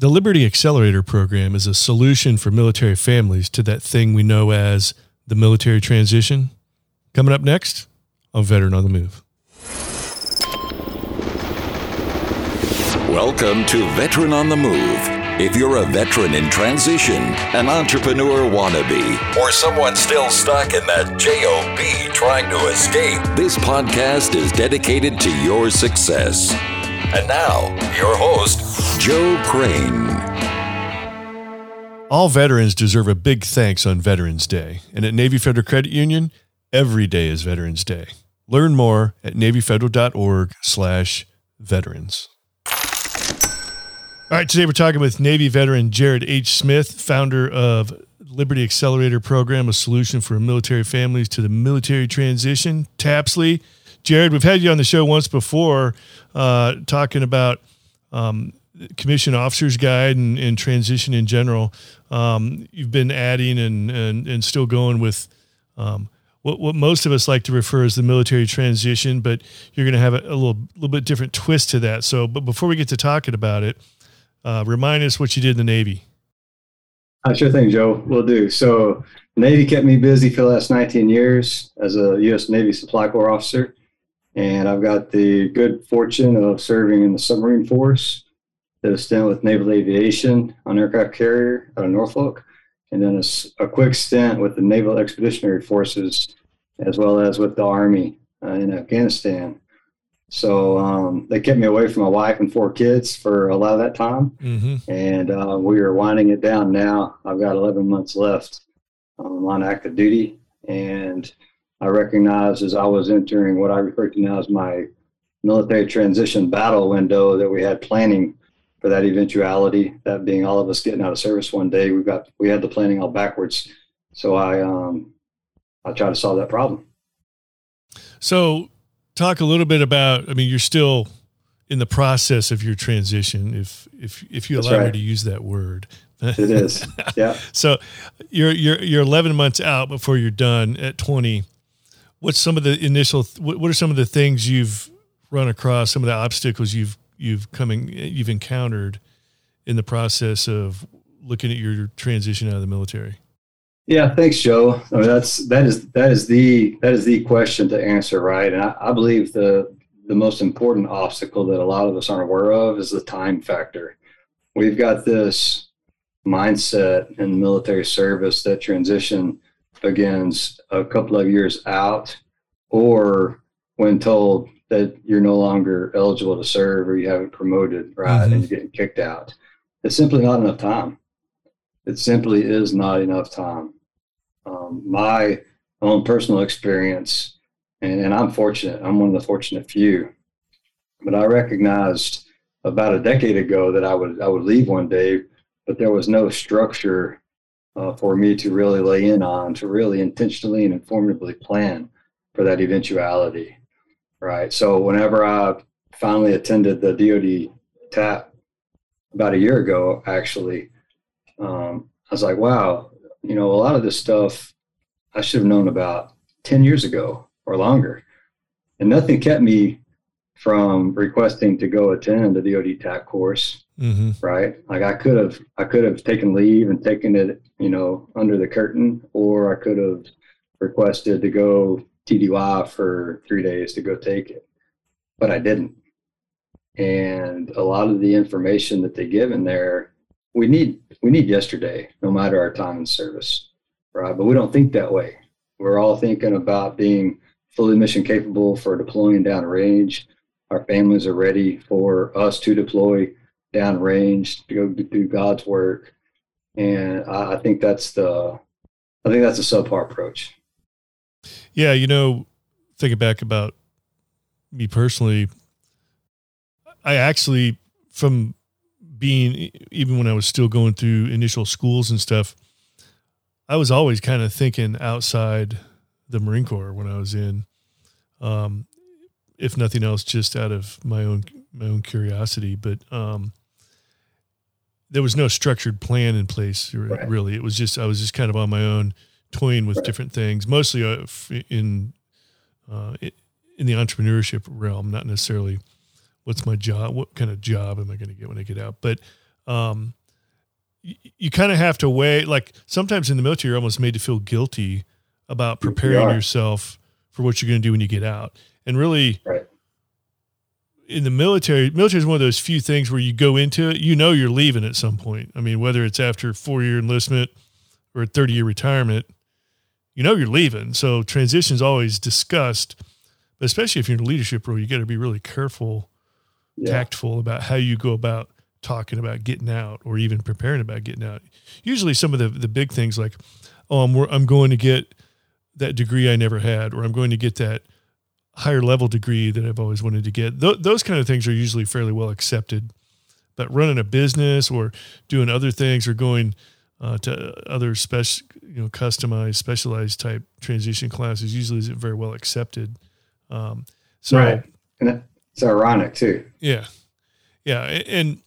The Liberty Accelerator program is a solution for military families to that thing we know as the military transition. Coming up next on Veteran on the Move. Welcome to Veteran on the Move. If you're a veteran in transition, an entrepreneur wannabe, or someone still stuck in that JOB trying to escape, this podcast is dedicated to your success. And now, your host, Joe Crane. All veterans deserve a big thanks on Veterans Day. And at Navy Federal Credit Union, every day is Veterans Day. Learn more at navyfederal.org slash veterans. All right, today we're talking with Navy veteran Jared H. Smith, founder of Liberty Accelerator Program, a solution for military families to the military transition. Tapsley, Jared, we've had you on the show once before uh, talking about um, commission officers guide and, and, transition in general. Um, you've been adding and, and, and still going with um, what, what most of us like to refer as the military transition, but you're going to have a, a, little, little bit different twist to that. So, but before we get to talking about it, uh, remind us what you did in the Navy. Uh, sure thing, Joe. We'll do. So, Navy kept me busy for the last 19 years as a U.S. Navy Supply Corps officer. And I've got the good fortune of serving in the submarine force, did a stint with Naval Aviation on aircraft carrier out of Norfolk, and then a, a quick stint with the Naval Expeditionary Forces, as well as with the Army uh, in Afghanistan. So um, they kept me away from my wife and four kids for a lot of that time, mm-hmm. and uh, we are winding it down now. I've got 11 months left um, on active duty, and I recognized as I was entering what I refer to now as my military transition battle window that we had planning for that eventuality, that being all of us getting out of service one day. We got we had the planning all backwards. So I um I try to solve that problem. So talk a little bit about I mean you're still in the process of your transition if if if you That's allow right. me to use that word. It is. Yeah. so you're you're you're 11 months out before you're done at 20 what's some of the initial what, what are some of the things you've run across some of the obstacles you've you've coming you've encountered in the process of looking at your transition out of the military? Yeah thanks joe. I mean, that's that is that is the that is the question to answer right? And I, I believe the the most important obstacle that a lot of us aren't aware of is the time factor. We've got this mindset in military service that transition begins a couple of years out or when told that you're no longer eligible to serve or you haven't promoted right mm-hmm. and you're getting kicked out. It's simply not enough time. It simply is not enough time. Um, my own personal experience and, and i'm fortunate. I'm one of the fortunate few. But i recognized about a decade ago that i would i would leave one day but there was no structure uh, for me to really lay in on, to really intentionally and informatively plan for that eventuality. Right. So whenever I finally attended the DoD TAP about a year ago, actually, um, I was like, wow, you know, a lot of this stuff I should have known about 10 years ago or longer. And nothing kept me from requesting to go attend the DoD TAP course mm-hmm. right? Like I could have, I could have taken leave and taken it, you know, under the curtain, or I could have requested to go TDY for three days to go take it, but I didn't. And a lot of the information that they give in there, we need, we need yesterday, no matter our time in service, right? But we don't think that way. We're all thinking about being fully mission capable for deploying down range. Our families are ready for us to deploy downrange to go do God's work. And I, I think that's the, I think that's a subpar approach. Yeah, you know, thinking back about me personally, I actually, from being, even when I was still going through initial schools and stuff, I was always kind of thinking outside the Marine Corps when I was in, um, if nothing else, just out of my own my own curiosity. But um, there was no structured plan in place right. really it was just i was just kind of on my own toying with right. different things mostly uh, in uh, in the entrepreneurship realm not necessarily what's my job what kind of job am i going to get when i get out but um, you, you kind of have to weigh. Like sometimes in the military, you're almost made to feel guilty about preparing yourself for what you're going to do when you get out. And really, right. In the military, military is one of those few things where you go into it, you know, you're leaving at some point. I mean, whether it's after four year enlistment or a 30 year retirement, you know, you're leaving. So transition is always discussed, but especially if you're in a leadership role, you got to be really careful, yeah. tactful about how you go about talking about getting out or even preparing about getting out. Usually some of the, the big things like, oh, I'm, I'm going to get that degree I never had, or I'm going to get that higher level degree that I've always wanted to get. Th- those kind of things are usually fairly well accepted. But running a business or doing other things or going uh, to other special, you know, customized, specialized type transition classes usually isn't very well accepted. Um, so, right. And it's ironic too. Yeah. Yeah. And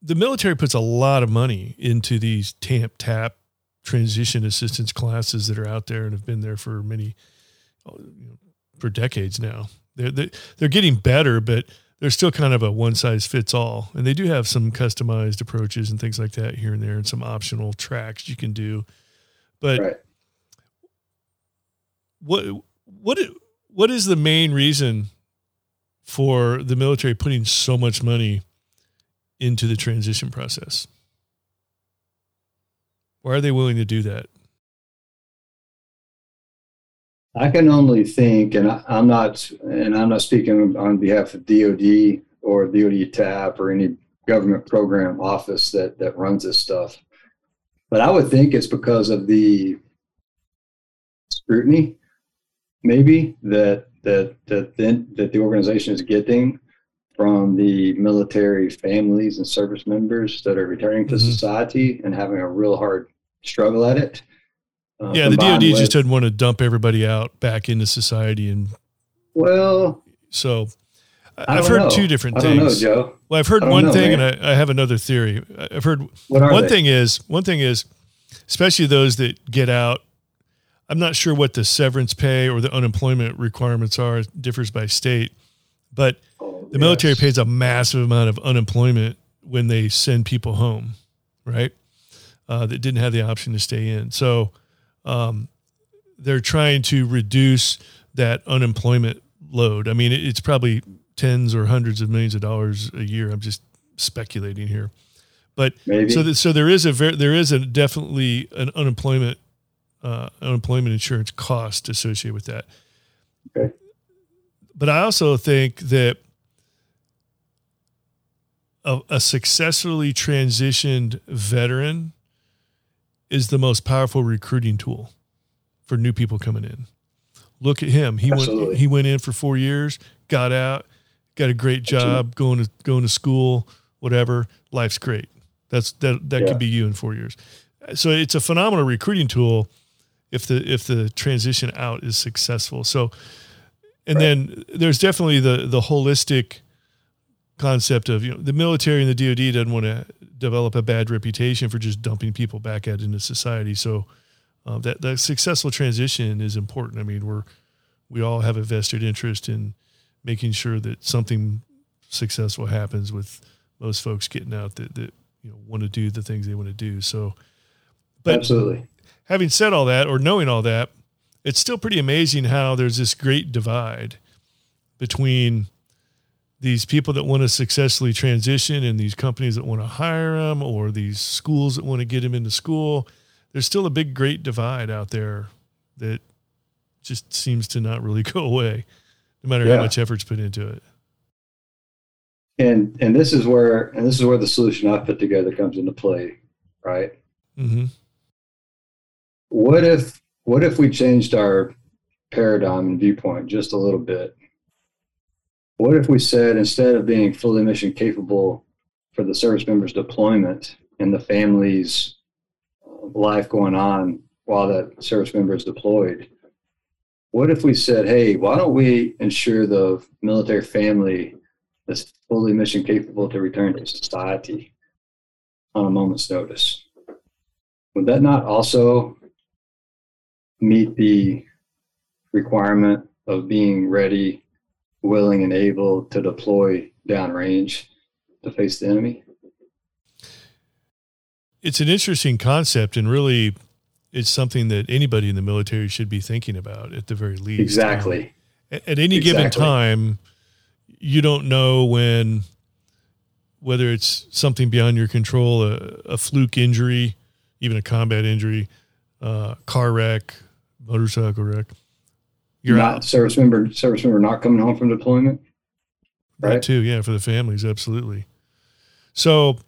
the military puts a lot of money into these TAMP TAP transition assistance classes that are out there and have been there for many, for decades now. They're, they, they're getting better, but they're still kind of a one size fits all. And they do have some customized approaches and things like that here and there and some optional tracks you can do. But right. what, what, what is the main reason for the military putting so much money into the transition process? Why are they willing to do that? I can only think, and I, am not, and I'm not speaking on behalf of DoD or DoD TAP or any government program office that that runs this stuff, but I would think it's because of the scrutiny, maybe that that that then that the organization is getting from the military families and service members that are returning to mm-hmm. society and having a real hard struggle at it. Uh, yeah, the DoD with, just didn't want to dump everybody out back into society, and well, so I've heard know. two different things. Know, Joe. Well, I've heard one know, thing, man. and I, I, have another theory. I've heard one they? thing is one thing is, especially those that get out. I'm not sure what the severance pay or the unemployment requirements are. It differs by state, but oh, the yes. military pays a massive amount of unemployment when they send people home, right? Uh, that didn't have the option to stay in. So um, they're trying to reduce that unemployment load. I mean, it's probably tens or hundreds of millions of dollars a year. I'm just speculating here, but Maybe. so that, so there is a very, there is a definitely an unemployment uh, unemployment insurance cost associated with that. Okay. But I also think that a, a successfully transitioned veteran is the most powerful recruiting tool for new people coming in. Look at him. He Absolutely. went he went in for 4 years, got out, got a great job, going to going to school, whatever. Life's great. That's that that yeah. could be you in 4 years. So it's a phenomenal recruiting tool if the if the transition out is successful. So and right. then there's definitely the the holistic concept of you know the military and the DoD doesn't want to develop a bad reputation for just dumping people back out into society. So uh, that that successful transition is important. I mean, we're we all have a vested interest in making sure that something successful happens with most folks getting out that that you know want to do the things they want to do. So, but absolutely. Having said all that, or knowing all that, it's still pretty amazing how there's this great divide between these people that want to successfully transition and these companies that want to hire them or these schools that want to get them into school there's still a big great divide out there that just seems to not really go away no matter yeah. how much effort's put into it and and this is where and this is where the solution i put together comes into play right mm-hmm. what if what if we changed our paradigm and viewpoint just a little bit what if we said instead of being fully mission capable for the service members deployment and the family's life going on while that service member is deployed, what if we said, hey, why don't we ensure the military family is fully mission capable to return to society on a moment's notice? Would that not also meet the requirement of being ready willing and able to deploy downrange to face the enemy. It's an interesting concept, and really, it's something that anybody in the military should be thinking about at the very least. Exactly. Um, at, at, any exactly. given time, you don't know when whether it's something beyond your control, a, a fluke injury, even a combat injury, uh, car wreck, motorcycle wreck. You're not out. service member, service member not coming home from deployment. Right. That too, yeah, for the families, absolutely. So,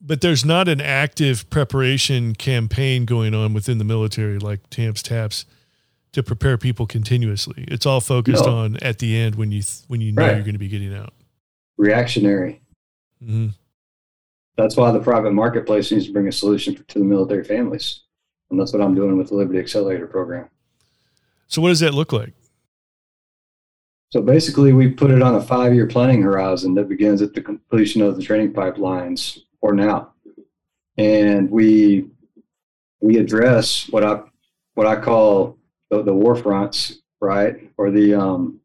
but there's not an active preparation campaign going on within the military like TAMPS TAPS to prepare people continuously. It's all focused no. on at the end when you th- when you know right. you're going to be getting out. Reactionary. Mm-hmm. That's why the private marketplace needs to bring a solution to the military families, and that's what I'm doing with the Liberty Accelerator program. So, what does that look like? So basically, we put it on a five-year planning horizon that begins at the completion of the training pipelines or now, and we we address what I what I call the, the war fronts, right, or the um,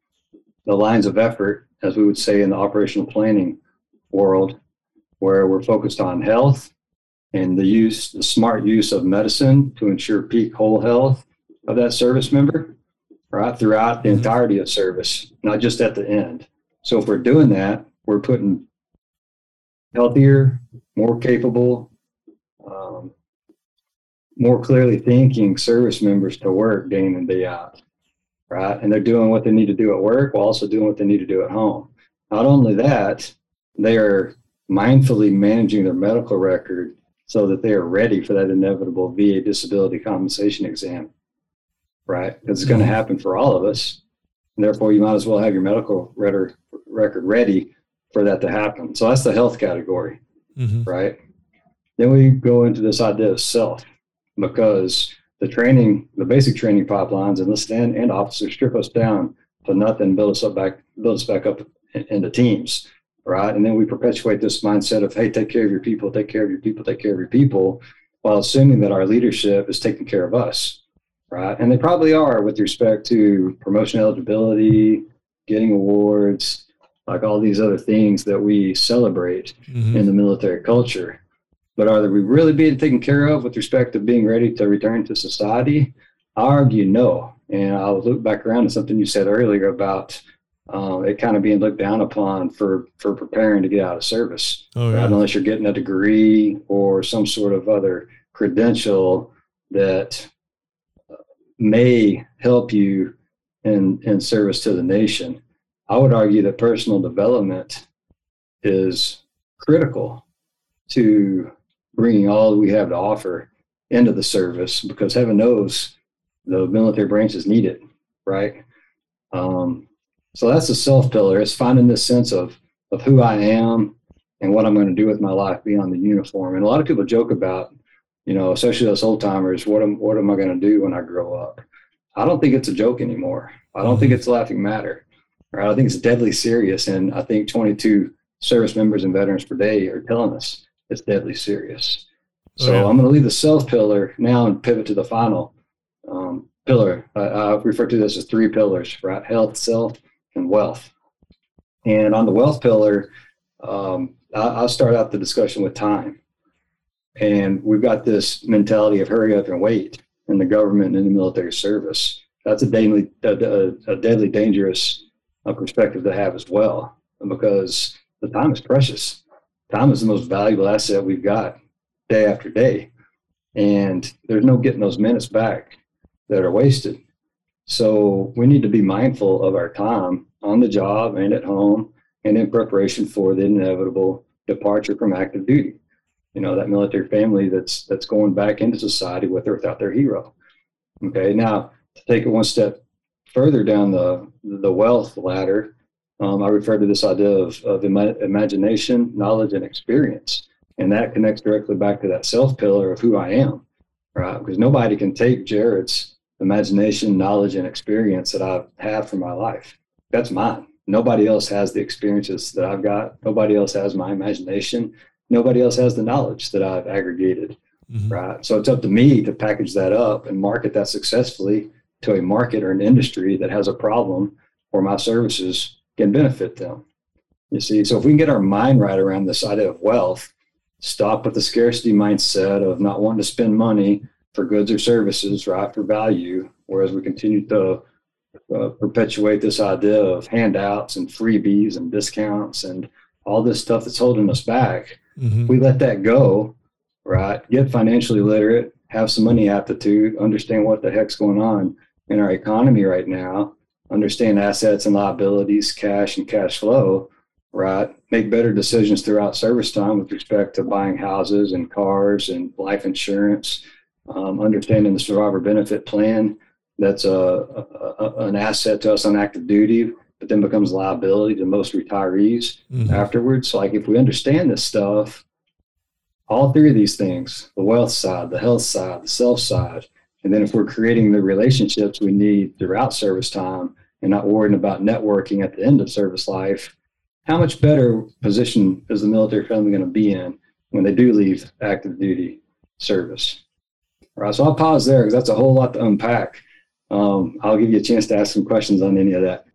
the lines of effort, as we would say in the operational planning world, where we're focused on health and the use, the smart use of medicine to ensure peak whole health of that service member right throughout the mm-hmm. entirety of service, not just at the end. So if we're doing that, we're putting healthier, more capable, um, more clearly thinking service members to work day in and day out, right? And they're doing what they need to do at work while also doing what they need to do at home. Not only that, they are mindfully managing their medical record so that they are ready for that inevitable VA disability compensation exam right? Because it's going to mm-hmm. happen for all of us. And therefore, you might as well have your medical record ready for that to happen. So that's the health category, mm-hmm. right? Then we go into this idea of self because the training, the basic training pipelines and the stand and officers strip us down to nothing, build us up back, build us back up into teams, right? And then we perpetuate this mindset of, hey, take care of your people, take care of your people, take care of your people, while assuming that our leadership is taking care of us right? And they probably are with respect to promotion eligibility, getting awards, like all these other things that we celebrate mm-hmm. in the military culture. But are we really being taken care of with respect to being ready to return to society? I argue no. And I'll look back around to something you said earlier about um, it kind of being looked down upon for for preparing to get out of service, oh, yeah. right? unless you're getting a degree or some sort of other credential that may help you in, in service to the nation. I would argue that personal development is critical to bringing all that we have to offer into the service because heaven knows the military branches need it, right? Um, so that's the self pillar. It's finding this sense of of who I am and what I'm going to do with my life beyond the uniform. And a lot of people joke about you know, especially those old timers, what am what am I going to do when I grow up? I don't think it's a joke anymore. I don't think mm-hmm. it's a laughing matter. Right? I think it's deadly serious, and I think 22 service members and veterans per day are telling us it's deadly serious. Oh, so oh, yeah. I'm going to leave the self pillar now and pivot to the final um, pillar. I, I refer to this as three pillars: right? Health, self, and wealth. And on the wealth pillar, um, I'll start out the discussion with time. And we've got this mentality of hurry up and wait in the government and in the military service. That's a deadly, a, a deadly dangerous uh, perspective to have as well, because the time is precious. Time is the most valuable asset we've got day after day. And there's no getting those minutes back that are wasted. So we need to be mindful of our time on the job and at home and in preparation for the inevitable departure from active duty. You know that military family that's that's going back into society with or without their hero. Okay now to take it one step further down the the wealth ladder um, i refer to this idea of, of ima- imagination knowledge and experience. And that connects directly back to that self pillar of who i am right? Because nobody can take jared's imagination knowledge and experience that i have had for my life that's mine nobody else has the experiences that i've got nobody else has my imagination nobody else has the knowledge that I've aggregated. Mm-hmm. Right. So it's up to me to package that up and market that successfully to a market or an industry that has a problem where my services can benefit them. You see, so if we can get our mind right around this idea of wealth, stop with the scarcity mindset of not wanting to spend money for goods or services, right, for value, whereas we continue to uh, perpetuate this idea of handouts and freebies and discounts and all this stuff that's holding us back. Mm-hmm. We let that go, right? Get financially literate, have some money aptitude, understand what the heck's going on in our economy right now, understand assets and liabilities, cash and cash flow, right? Make better decisions throughout service time with respect to buying houses and cars and life insurance, um, understanding the survivor benefit plan that's a, a, an asset to us on active duty, but then becomes liability to most retirees mm-hmm. afterwards. So like if we understand this stuff, all three of these things, the wealth side, the health side, the self side, and then if we're creating the relationships we need throughout service time and not worrying about networking at the end of service life, how much better position is the military family going to be in when they do leave active duty service? All right, so I'll pause there because that's a whole lot to unpack. Um, I'll give you a chance to ask some questions on any of that.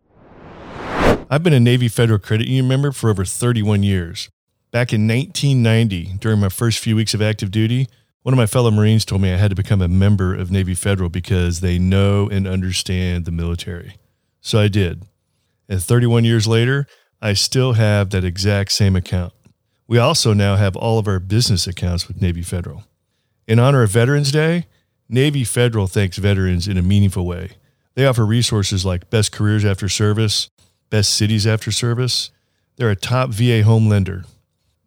I've been a Navy Federal Credit Union member for over 31 years. Back in 1990, during my first few weeks of active duty, one of my fellow Marines told me I had to become a member of Navy Federal because they know and understand the military. So I did. And 31 years later, I still have that exact same account. We also now have all of our business accounts with Navy Federal. In honor of Veterans Day, Navy Federal thanks veterans in a meaningful way. They offer resources like Best Careers After Service, Best Cities After Service. They're a top VA home lender.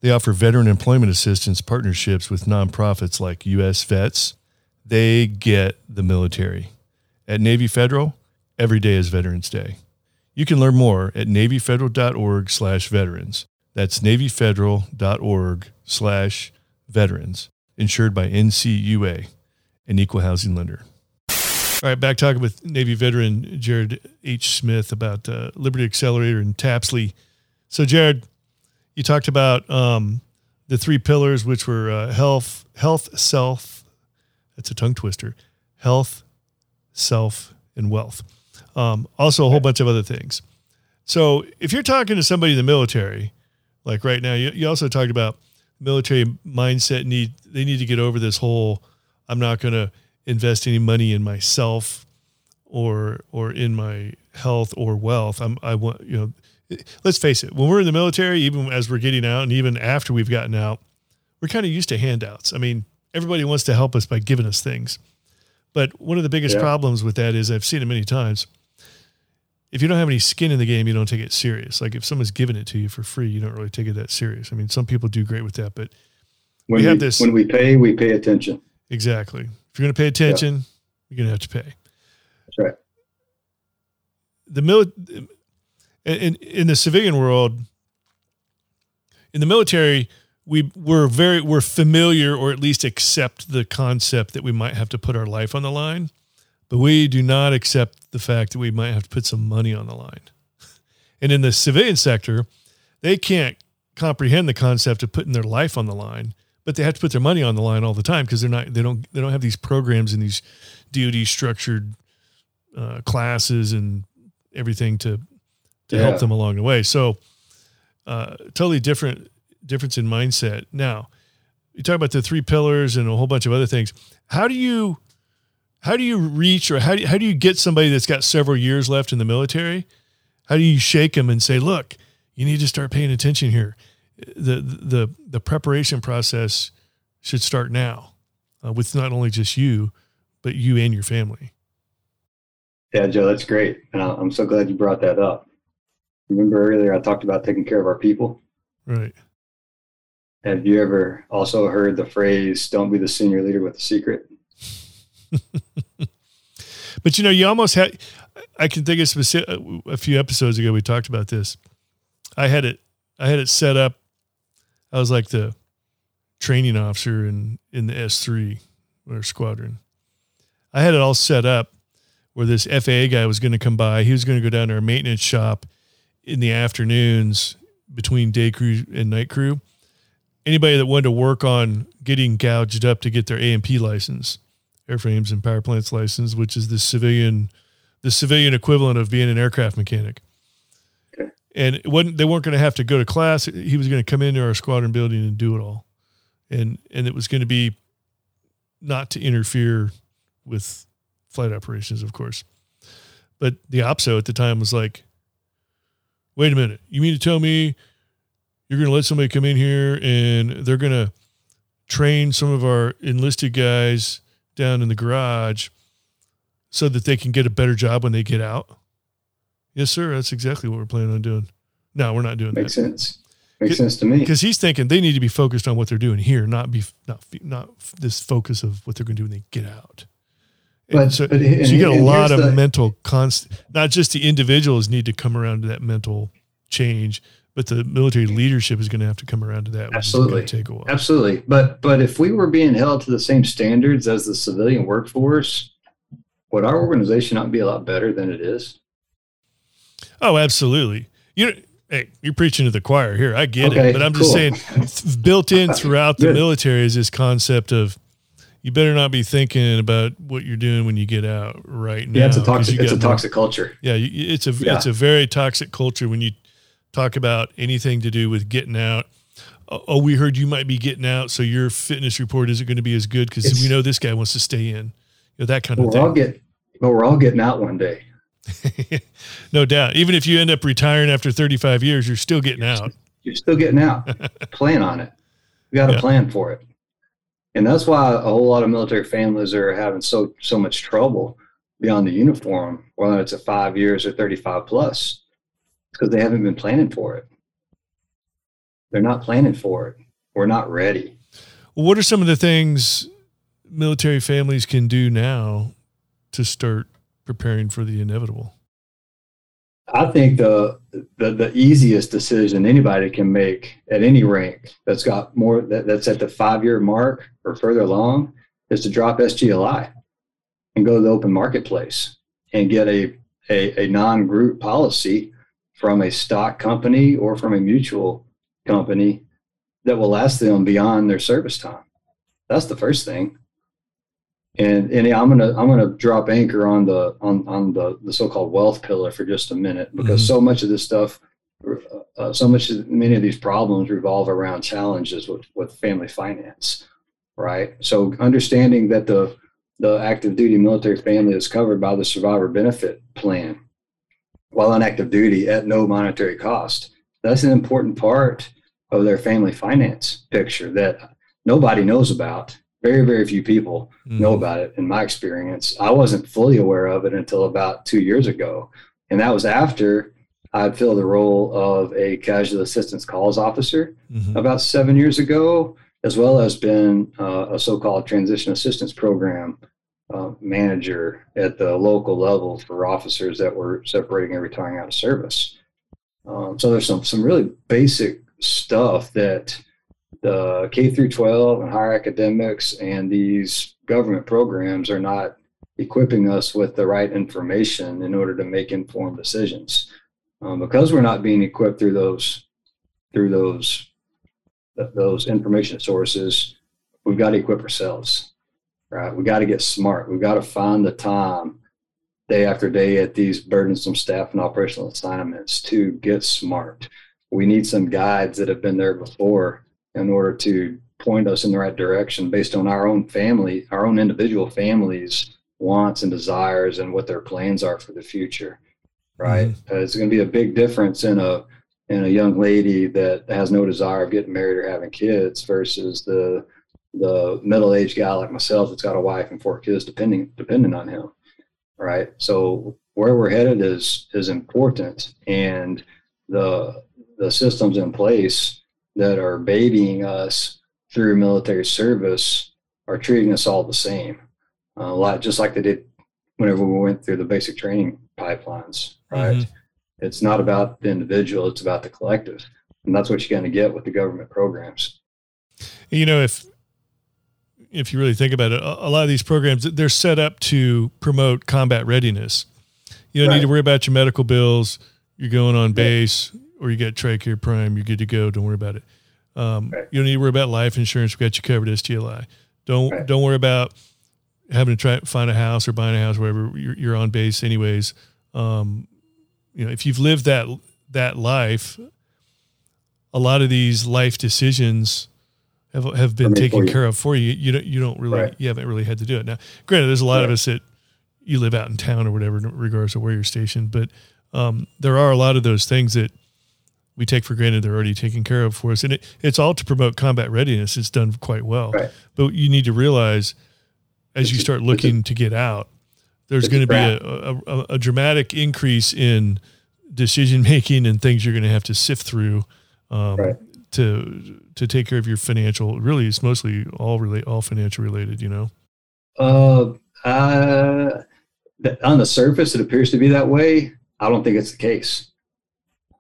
They offer veteran employment assistance partnerships with nonprofits like U.S. Vets. They get the military. At Navy Federal, every day is Veterans Day. You can learn more at NavyFederal.org slash veterans. That's NavyFederal.org slash veterans, insured by NCUA an equal housing lender. All right, back talking with Navy veteran Jared H. Smith about uh, Liberty Accelerator and Tapsley. So, Jared, you talked about um, the three pillars, which were uh, health, health, self. That's a tongue twister. Health, self, and wealth. Um, also, a whole bunch of other things. So, if you're talking to somebody in the military, like right now, you, you also talked about military mindset need. They need to get over this whole I'm not going to invest any money in myself or or in my health or wealth. I'm I want you know. Let's face it. When we're in the military, even as we're getting out, and even after we've gotten out, we're kind of used to handouts. I mean, everybody wants to help us by giving us things. But one of the biggest yeah. problems with that is I've seen it many times. If you don't have any skin in the game, you don't take it serious. Like if someone's giving it to you for free, you don't really take it that serious. I mean, some people do great with that, but when we, we have this. When we pay, we pay attention. Exactly. If you're going to pay attention, yeah. you're going to have to pay. That's right. The mil- in, in the civilian world, in the military, we we're very we're familiar or at least accept the concept that we might have to put our life on the line, but we do not accept the fact that we might have to put some money on the line. And in the civilian sector, they can't comprehend the concept of putting their life on the line but they have to put their money on the line all the time because they're not they don't they don't have these programs and these DoD structured uh, classes and everything to to yeah. help them along the way. So uh, totally different difference in mindset. Now you talk about the three pillars and a whole bunch of other things. How do you how do you reach or how do you, how do you get somebody that's got several years left in the military? How do you shake them and say, look, you need to start paying attention here? The the the preparation process should start now uh, with not only just you but you and your family. Yeah joe that's great. And i'm so glad you brought that up. Remember earlier i talked about taking care of our people. Right. Have you ever also heard the phrase don't be the senior leader with a secret but you know you almost had i can think of specific, a few episodes ago we talked about this. I had it i had it set up I was like the training officer in in the S three or squadron. I had it all set up where this FAA guy was going to come by. He was going to go down to our maintenance shop in the afternoons between day crew and night crew. Anybody that wanted to work on getting gouged up to get their A&P license, airframes and power plants license, which is the civilian, the civilian equivalent of being an aircraft mechanic. And it wasn't they weren't going to have to go to class. He was going to come into our squadron building and do it all, and and it was going to be not to interfere with flight operations, of course. But the OPSO at the time was like, wait a minute, you mean to tell me you're going to let somebody come in here and they're going to train some of our enlisted guys down in the garage so that they can get a better job when they get out? Yes, sir. That's exactly what we're planning on doing. No, we're not doing Makes that. Makes sense. Makes sense to me. Because he's thinking they need to be focused on what they're doing here, not be not not this focus of what they're going to do when they get out. And But- so, but so you get a lot of the- mental const. Not just the individuals need to come around to that mental change, but the military leadership is going to have to come around to that. Absolutely. is going to take a while. Absolutely. But but if we were being held to the same standards as the civilian workforce, would our organization not be a lot better than it is? Oh, absolutely. You know, hey, you're preaching to the choir here. I get Okay, it, but I'm just saying, built in throughout the military is this concept of you better not be thinking about what you're doing when you get out right now. Yeah, it's a toxic it's a got more- toxic culture. Yeah, you- it's a Yeah. it's a very toxic culture when you talk about anything to do with getting out. Oh, oh, we heard you might be getting out, so your fitness report isn't going to be as good because we know this guy wants to stay in. You know, that kind of we're all thing. get but we're all getting out one day. no doubt. Even if you end up retiring after 35 years, you're still getting out. You're still getting out. plan on it. We got to Yeah. plan for it. And that's why a whole lot of military families are having so so much trouble beyond the uniform, whether it's a five years or 35 plus, because they haven't been planning for it. They're not planning for it. We're not ready. What are some of the things military families can do now to start preparing for the inevitable? I think the, the the easiest decision anybody can make at any rank that's got more that, that's at the five year mark or further along is to drop SGLI and go to the open marketplace and get a a, a non group policy from a stock company or from a mutual company that will last them beyond their service time. That's the first thing. And and I'm gonna I'm gonna drop anchor on the on on the the so-called wealth pillar for just a minute because Mhm. so much of this stuff, uh, so much of many of these problems revolve around challenges with with family finance, right? So understanding that the the active duty military family is covered by the survivor benefit plan while on active duty at no monetary cost. That's an important part of their family finance picture that nobody knows about. Very, very few people know Mhm. about it in my experience. I wasn't fully aware of it until about two years ago. And that was after I'd filled the role of a casualty assistance calls officer Mhm. about seven years ago, as well as been uh, a so-called transition assistance program uh, manager at the local level for officers that were separating and retiring out of service. Um, so there's some some really basic stuff that the K through 12 and higher academics and these government programs are not equipping us with the right information in order to make informed decisions. Um, because we're not being equipped through those through those th- those information sources, we've got to equip ourselves. Right? We got to get smart. We've got to find the time day after day at these burdensome staff and operational assignments to get smart. We need some guides that have been there before in order to point us in the right direction based on our own family, our own individual families' wants and desires and what their plans are for the future. Right? Uh, it's going to be a big difference in a in a young lady that has no desire of getting married or having kids versus the the middle-aged guy like myself that's got a wife and four kids depending depending on him right so where we're headed is is important and the the systems in place that are babying us through military service are treating us all the same. Uh, a lot just like they did whenever we went through the basic training pipelines right? Mhm. it's not about the individual it's about the collective. And that's what you're going to get with the government programs. You know if if you really think about it a, a lot of these programs they're set up to promote combat readiness. You don't need to worry about your medical bills you're going on base or you got Tricare prime you're good to go don't worry about it um, Right. you don't need to worry about life insurance we got you covered SGLI don't Right. don't worry about having to try find a house or buying a house wherever you're, you're on base anyways um, you know if you've lived that that life, a lot of these life decisions have have been taken care of for you. You don't you don't really right. you haven't really had to do it. Now, granted, there's a lot of us that you live out in town or whatever, regardless of where you're stationed, but um, there are a lot of those things that we take for granted they're already taken care of for us, and it, it's all to promote combat readiness. It's done quite well, right. but you need to realize as you start looking to get out, there's going to be a, a, a, dramatic increase in decision making and things you're going to have to sift through um, right. to to take care of your financial. Really, it's mostly all relate all financial related. You know. Uh, uh, on the surface, it appears to be that way. I don't think it's the case.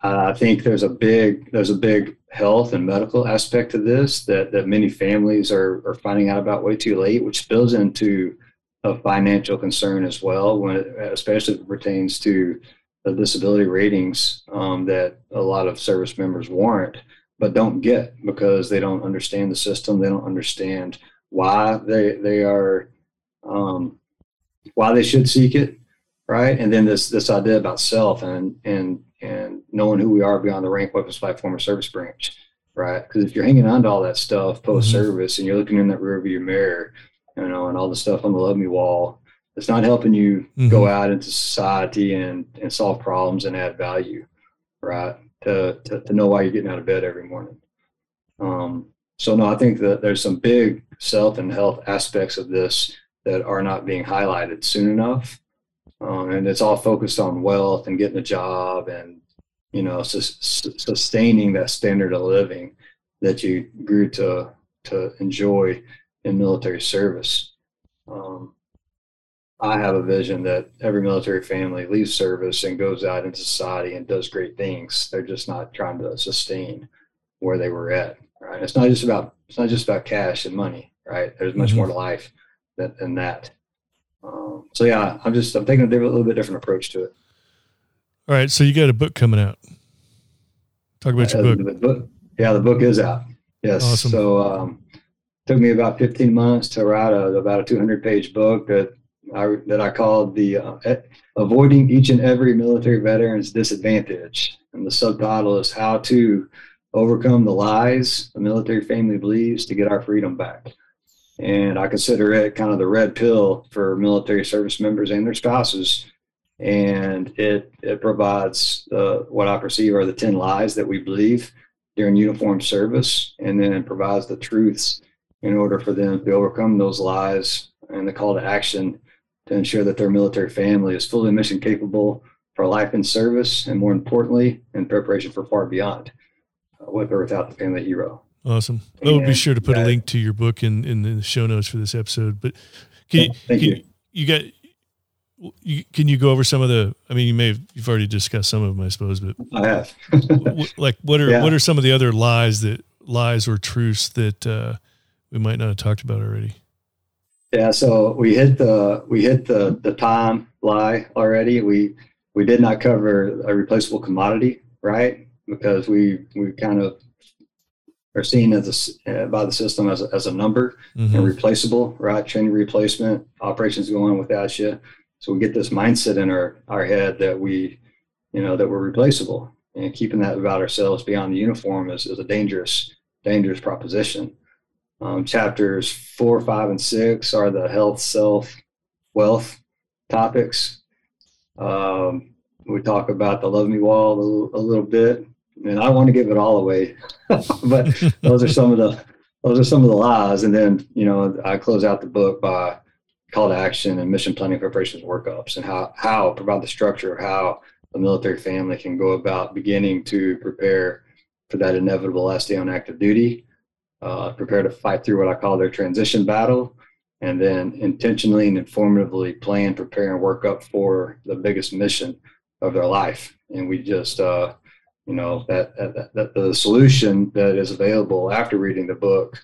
Uh, I think there's a big there's a big health and medical aspect to this that that many families are are finding out about way too late, which spills into a financial concern as well when it, especially if it pertains to the disability ratings um, that a lot of service members warrant but don't get because they don't understand the system. They don't understand why they they are um, why they should seek it right and then this this idea about self and and and knowing who we are beyond the rank weapons platform or service branch right because if you're hanging on to all that stuff post service mm-hmm. and you're looking in that rearview mirror you know, and all the stuff on the love me wall. It's not helping you mm-hmm. go out into society and, and solve problems and add value, right? To, to, to know why you're getting out of bed every morning. Um, so no, I think that there's some big self and health aspects of this that are not being highlighted soon enough. Um, and it's all focused on wealth and getting a job and, you know, su- sustaining that standard of living that you grew to, to enjoy in military service. Um, I have a vision that every military family leaves service and goes out into society and does great things. They're just not trying to sustain where they were at. Right? It's not just about it's not just about cash and money. Right? There's much mm-hmm. more to life than, than that. Um, so yeah, I'm just I'm taking a, little bit different approach to it. All right, so you got a book coming out. Talk about your book. The book. Yeah, the book is out. Yes. Awesome. So um, took me about 15 months to write a, about a 200 page book that I, that I called the uh, avoiding each and every military veteran's disadvantage. And the subtitle is how to overcome the lies the military family believes to get our freedom back. And I consider it kind of the red pill for military service members and their spouses. And it, it provides uh, what I perceive are the 10 lies that we believe during uniform service, and then it provides the truths in order for them to overcome those lies and the call to action to ensure that their military family is fully mission capable for life in service and more importantly in preparation for far beyond. Uh, with or without the family hero awesome and, we'll be sure to put a link to your book in, in the show notes for this episode but can you, Thank can, you. you got you, can you go over some of the i mean you may have you've already discussed some of them i suppose but i have like what are yeah. what are some of the other lies that lies or truths that uh, we might not have talked about already? Yeah, so we hit the we hit the the time lie already. We we did not cover a replaceable commodity, right? Because we we kind of are seen as a, uh, by the system as a, as a number mm-hmm. and replaceable, right? Training replacement, operations going on without you. So we get this mindset in our our head that we, you know, that we're replaceable, and keeping that about ourselves beyond the uniform is, is a dangerous dangerous proposition. Um, chapters four, five, and six are the health, self, wealth topics. Um, we talk about the love me wall a little, a little bit, and I want to give it all away, but those are some of the those are some of the lies. And then you know I close out the book by call to action and mission planning preparations workups and how how provide the structure of how the military family can go about beginning to prepare for that inevitable last day on active duty uh, prepare to fight through what I call their transition battle, and then intentionally and informatively plan, prepare, and work up for the biggest mission of their life. And we just, uh, you know, that, that, that the solution that is available after reading the book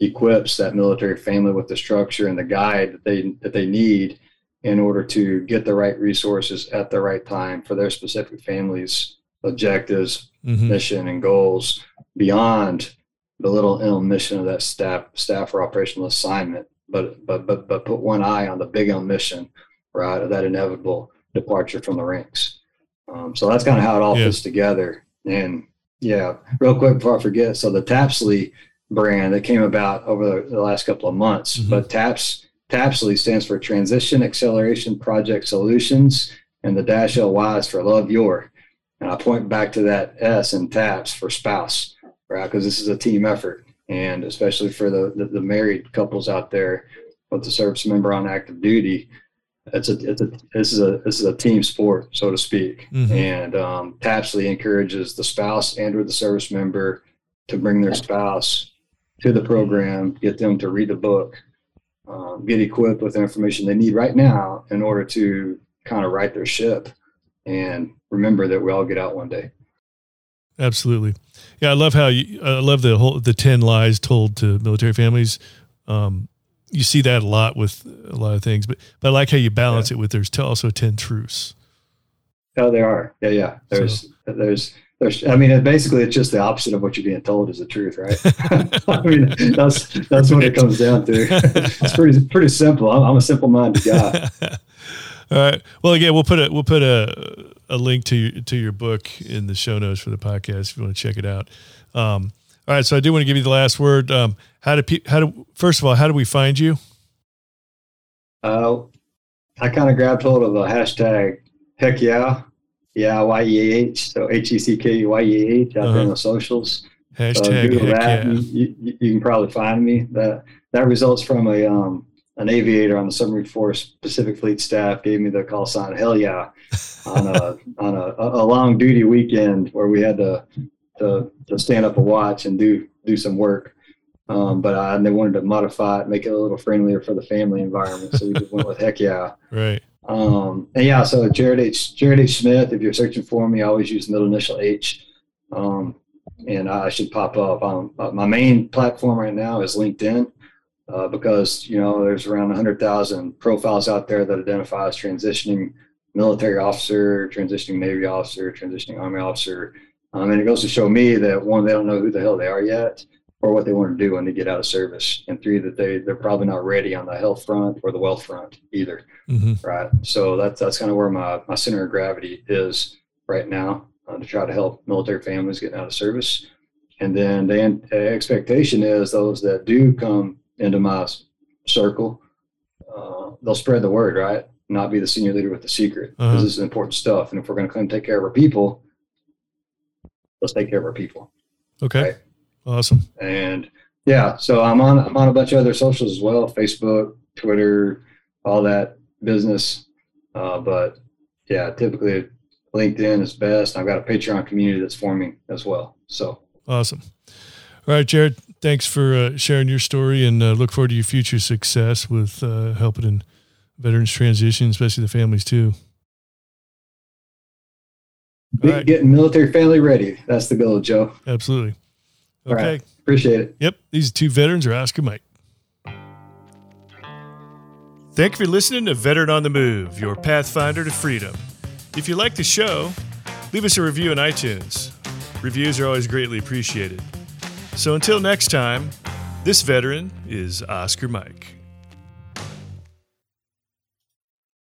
equips that military family with the structure and the guide that they that they need in order to get the right resources at the right time for their specific families objectives mm-hmm. mission and goals beyond the little ill mission of that staff staff or operational assignment, but but but but put one eye on the big ill mission, right, of that inevitable departure from the ranks. Um, so that's kind of how it all Yeah. fits together. And yeah, real quick before I forget, so the Tapsley brand that came about over the, the last couple of months, Mhm. but TAPS Tapsley stands for Transition Acceleration Project Solutions, and the dash LY is for Love Your. And I point back to that S in TAPS for spouse, right? Because this is a team effort, and especially for the, the the married couples out there with the service member on active duty, it's a it's a this is a this is a team sport, so to speak. Mhm. And um, Tapsley encourages the spouse and or the service member to bring their spouse to the program, get them to read the book, um, get equipped with the information they need right now in order to kind of right their ship and remember that we all get out one day. Absolutely. Yeah, I love how you. I love the whole the ten lies told to military families. Um, you see that a lot with a lot of things, but but I like how you balance it with there's also ten truths. Oh, there are. Yeah, yeah. There's, there's, there's. I mean, it, basically, it's just the opposite of what you're being told is the truth, right? I mean, that's that's what it comes down to. it's pretty pretty simple. I'm, I'm a simple-minded guy. All right. Well, again, we'll put a we'll put a a link to to your book in the show notes for the podcast if you want to check it out. Um, all right. So I do want to give you the last word. Um, how do pe- how do first of all how do we find you? Uh, I kind of grabbed hold of a hashtag. Heck yeah, yeah, y e h So H E C K Y E A H out there Uh-huh. on the socials. So Hashtag Google heck that. yeah. You, you, you can probably find me. That that results from a um, an aviator on the submarine force Pacific Fleet staff gave me the call sign Hell yeah on a on a, a long duty weekend where we had to, to to stand up a watch and do do some work. Um, but uh, they wanted to modify it, make it a little friendlier for the family environment. So we just went with heck yeah. Right. Um, and yeah, so Jared H. Jared H. Smith. If you're searching for me, I always use middle initial H, um, and I should pop up. Um, my main platform right now is LinkedIn uh, because you know there's around 100,000 profiles out there that identify as transitioning military officer, transitioning Navy officer, transitioning Army officer, um, and it goes to show me that one, they don't know who the hell they are yet. Or what they want to do when they get out of service, and three, that they they're probably not ready on the health front or the wealth front either hmm right? So that's that's kind of where my my center of gravity is right now uh, to try to help military families getting out of service, and then the expectation is those that do come into my circle, uh, they'll spread the word, right? Not be the senior leader with the secret because Uh-huh. this is important stuff, and if we're going to come take care of our people, let's take care of our people. Okay. Right. Awesome. And yeah, so I'm on I'm on a bunch of other socials as well, Facebook, Twitter, all that business. Uh, but yeah, typically LinkedIn is best. I've got a Patreon community that's forming as well. So Awesome. All right, Jared. Thanks for uh, sharing your story, and uh, look forward to your future success with uh, helping in veterans transition, especially the families too. All right. getting military family ready. That's the goal, Joe. Absolutely. All Okay. right. Appreciate it. Yep. These two veterans are Oscar Mike. Thank you for listening to Veteran on the Move, your pathfinder to freedom. If you like the show, leave us a review on iTunes. Reviews are always greatly appreciated. So until next time, this veteran is Oscar Mike.